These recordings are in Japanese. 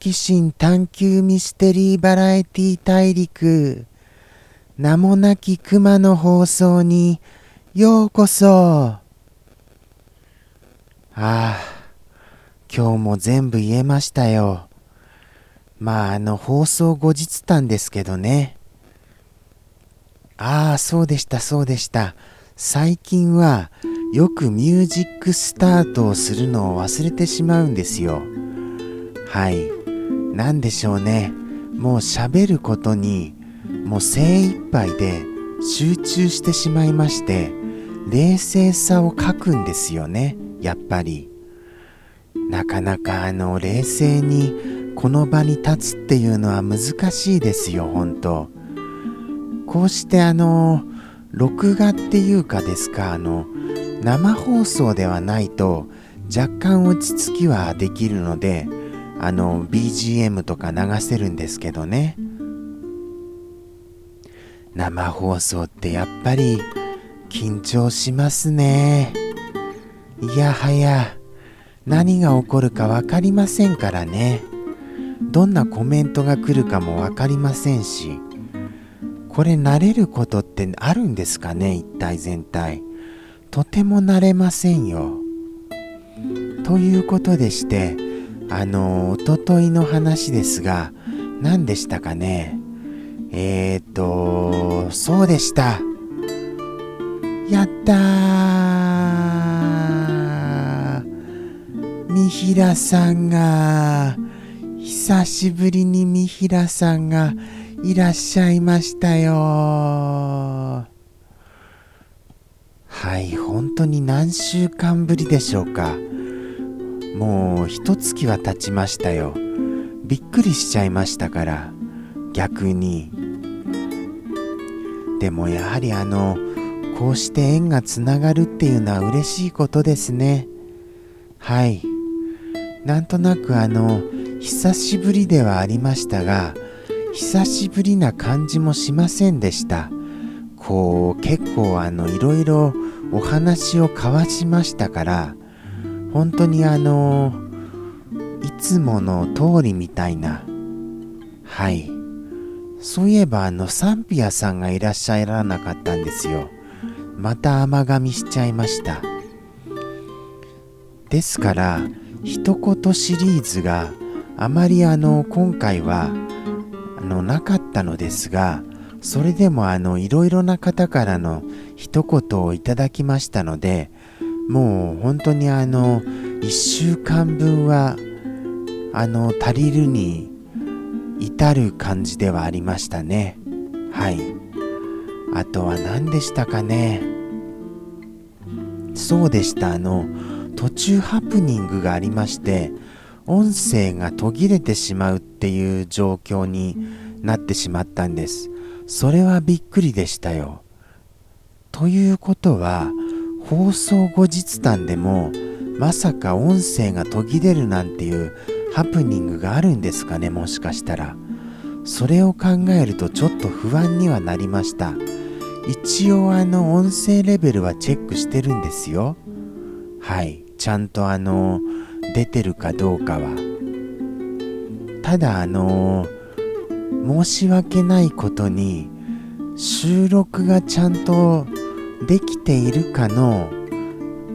奇心探求ミステリーバラエティ大陸。名もなき熊の放送にようこそ。ああ今日も全部言えましたよ。まああの放送後日談ですけどね。ああそうでしたそうでした。最近はよくミュージックスタートをするのを忘れてしまうんですよ。はい。なんでしょうね。もう喋ることにもう精一杯で集中してしまいまして、冷静さを書くんですよね。やっぱり。なかなかあの冷静にこの場に立つっていうのは難しいですよ、本当こうしてあの録画っていうかですかあの生放送ではないと若干落ち着きはできるのであの BGM とか流せるんですけどね。生放送ってやっぱり緊張しますね。いやはや何が起こるか分かりませんからね。どんなコメントが来るかも分かりませんし。これ慣れることってあるんですかね一体全体。とても慣れませんよ。ということでして、あの、おとといの話ですが、何でしたかね？えーと、そうでした。やったー三平さんが、久しぶりに三平さんがいらっしゃいましたよはい本当に何週間ぶりでしょうか？もう一月は経ちましたよ。びっくりしちゃいましたから逆に。でもやはりあのこうして縁がつながるっていうのは嬉しいことですね。はい。なんとなくあの久しぶりではありましたが久しぶりな感じもしませんでした。こう結構あのいろいろお話を交わしましたから本当にあのいつもの通りみたいなはい。そういえばあのサンピアさんがいらっしゃらなかったんですよ。また甘噛みしちゃいました。ですから一言シリーズがあまりあの今回はあのなかったのですがそれでもあのいろいろな方からの一言をいただきましたのでもう本当にあの1週間分はあの足りるに至る感じではありましたね。はい。あとは何でしたかね。そうでした。あの途中ハプニングがありまして音声が途切れてしまうっていう状況になってしまったんです。それはびっくりでしたよ。ということは放送後日談でもまさか音声が途切れるなんていうハプニングがあるんですかねもしかしたら。それを考えるとちょっと不安にはなりました。一応あの音声レベルはチェックしてるんですよ。はい。ちゃんとあの出てるかどうかは。ただあの申し訳ないことに収録がちゃんとできているかの？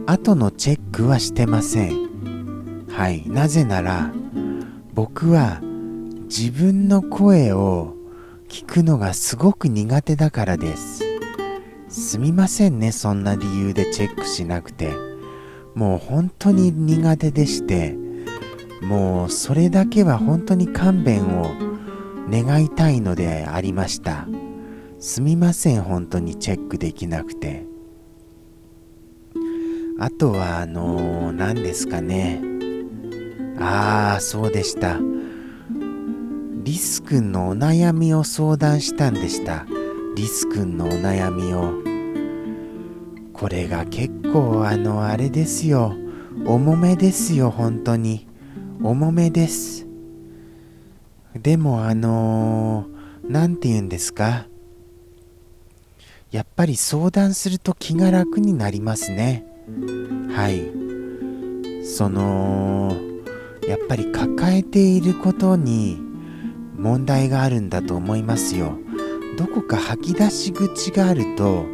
後のチェックはしてません。はい。なぜなら僕は自分の声を聞くのがすごく苦手だからです。すみませんねそんな理由でチェックしなくて。もう本当に苦手でしてもうそれだけは本当に勘弁を願いたいのでありました。すみません本当にチェックできなくて。あとはあの何、ですかね。ああそうでした。リス君のお悩みを相談したんでした。リス君のお悩みを。これが結構あのあれですよ。重めですよ本当に。重めです。でもあの何、て言うんですか。やっぱり相談すると気が楽になりますね。はい。そのやっぱり抱えていることに問題があるんだと思いますよ。どこか吐き出し口があると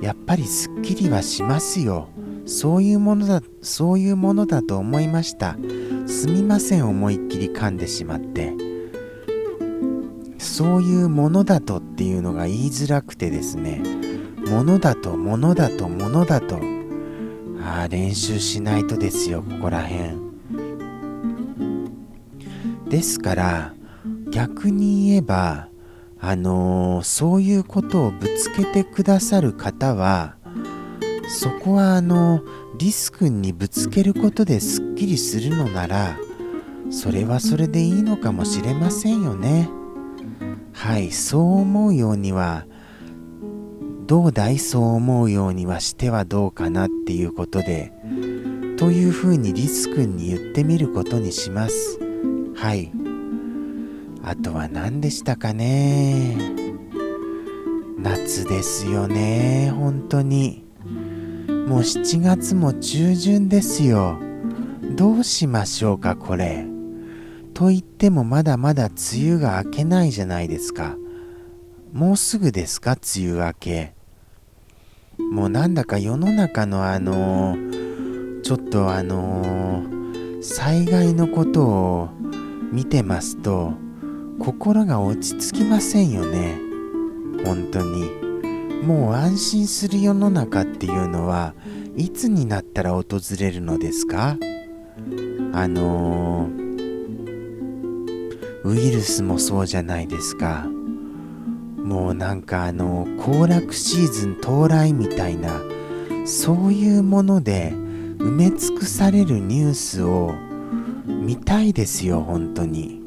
やっぱりすっきりはしますよ。そういうものだそういうものだと思いました。すみません思いっきり噛んでしまって。そういうものだとっていうのが言いづらくてですね。ものだとものだとものだと。ああ練習しないとですよここら辺。ですから逆に言えばあのー、そういうことをぶつけてくださる方はそこはあのリス君にぶつけることですっきりするのならそれはそれでいいのかもしれませんよね。はいそう思うようにはどうだいそう思うようにはしてはどうかなっていうことでというふうにリス君に言ってみることにします。はい。あとは何でしたかね。夏ですよね本当に。もう7月も中旬ですよ。どうしましょうかこれ。と言ってもまだまだ梅雨が明けないじゃないですか。もうすぐですか？梅雨明け。もうなんだか世の中のあのー、ちょっとあのー、災害のことを見てますと心が落ち着きませんよね。本当に。もう安心する世の中っていうのはいつになったら訪れるのですか？あのー、ウイルスもそうじゃないですか。もうなんかあの行楽シーズン到来みたいなそういうもので埋め尽くされるニュースを見たいですよ本当に。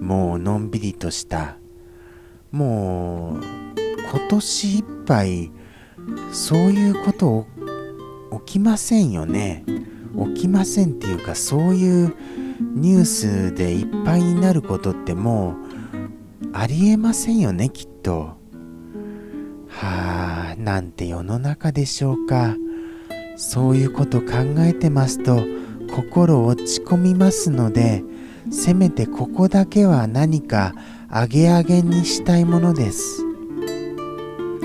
もうのんびりとした。もう今年いっぱいそういうこと起きませんよね。起きませんっていうかそういうニュースでいっぱいになることってもうありえませんよねきっと。はあなんて世の中でしょうか。そういうこと考えてますと心落ち込みますのでせめてここだけは何かアゲアゲにしたいものです。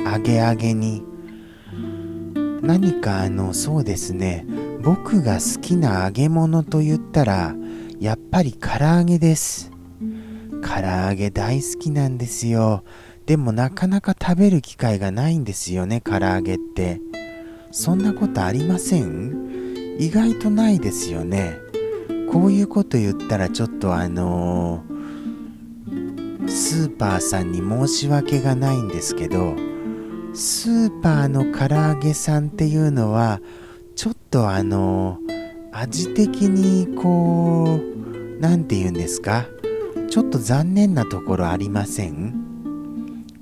アゲアゲに。何かあのそうですね。僕が好きな揚げ物と言ったらやっぱり唐揚げです唐揚げ大好きなんですよ。でもなかなか食べる機会がないんですよね、唐揚げって。そんなことありません？意外とないですよね。こういうこと言ったらちょっとあのー、スーパーさんに申し訳がないんですけど、スーパーの唐揚げさんっていうのは、ちょっとあの、味的にこう、何て言うんですか？ちょっと残念なところありません？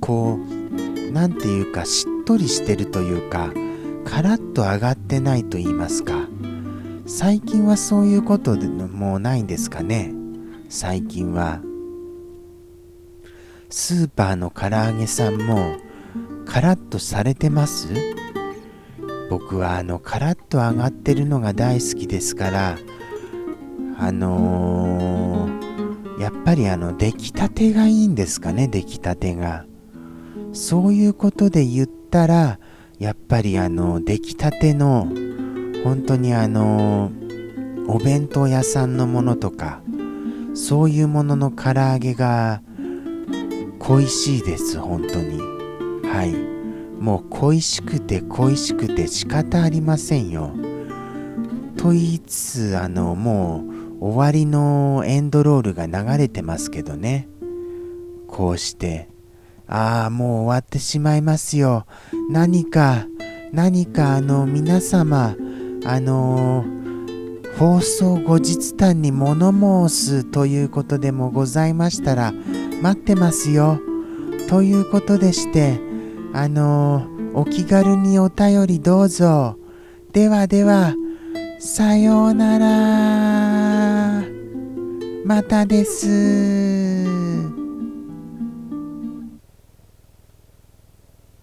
こう何て言うかしっとりしてるというかカラッと上がってないと言いますか？最近はそういうことでもうないんですかね？最近は。スーパーの唐揚げさんもカラッとされてます？僕はあのカラッと上がってるのが大好きですからあのーやっぱりあの出来たてがいいんですかね出来たてが。そういうことで言ったらやっぱりあの出来たての本当にあのお弁当屋さんのものとかそういうものの唐揚げが恋しいです本当に。はい。もう恋しくて恋しくて仕方ありませんよ。と言いつつあのもう終わりのエンドロールが流れてますけどね。こうしてああもう終わってしまいますよ。何か何かあの皆様あのー、放送後日談に物申すということでもございましたら待ってますよ。ということでしてあの、お気軽にお便りどうぞではではさようなら。またです。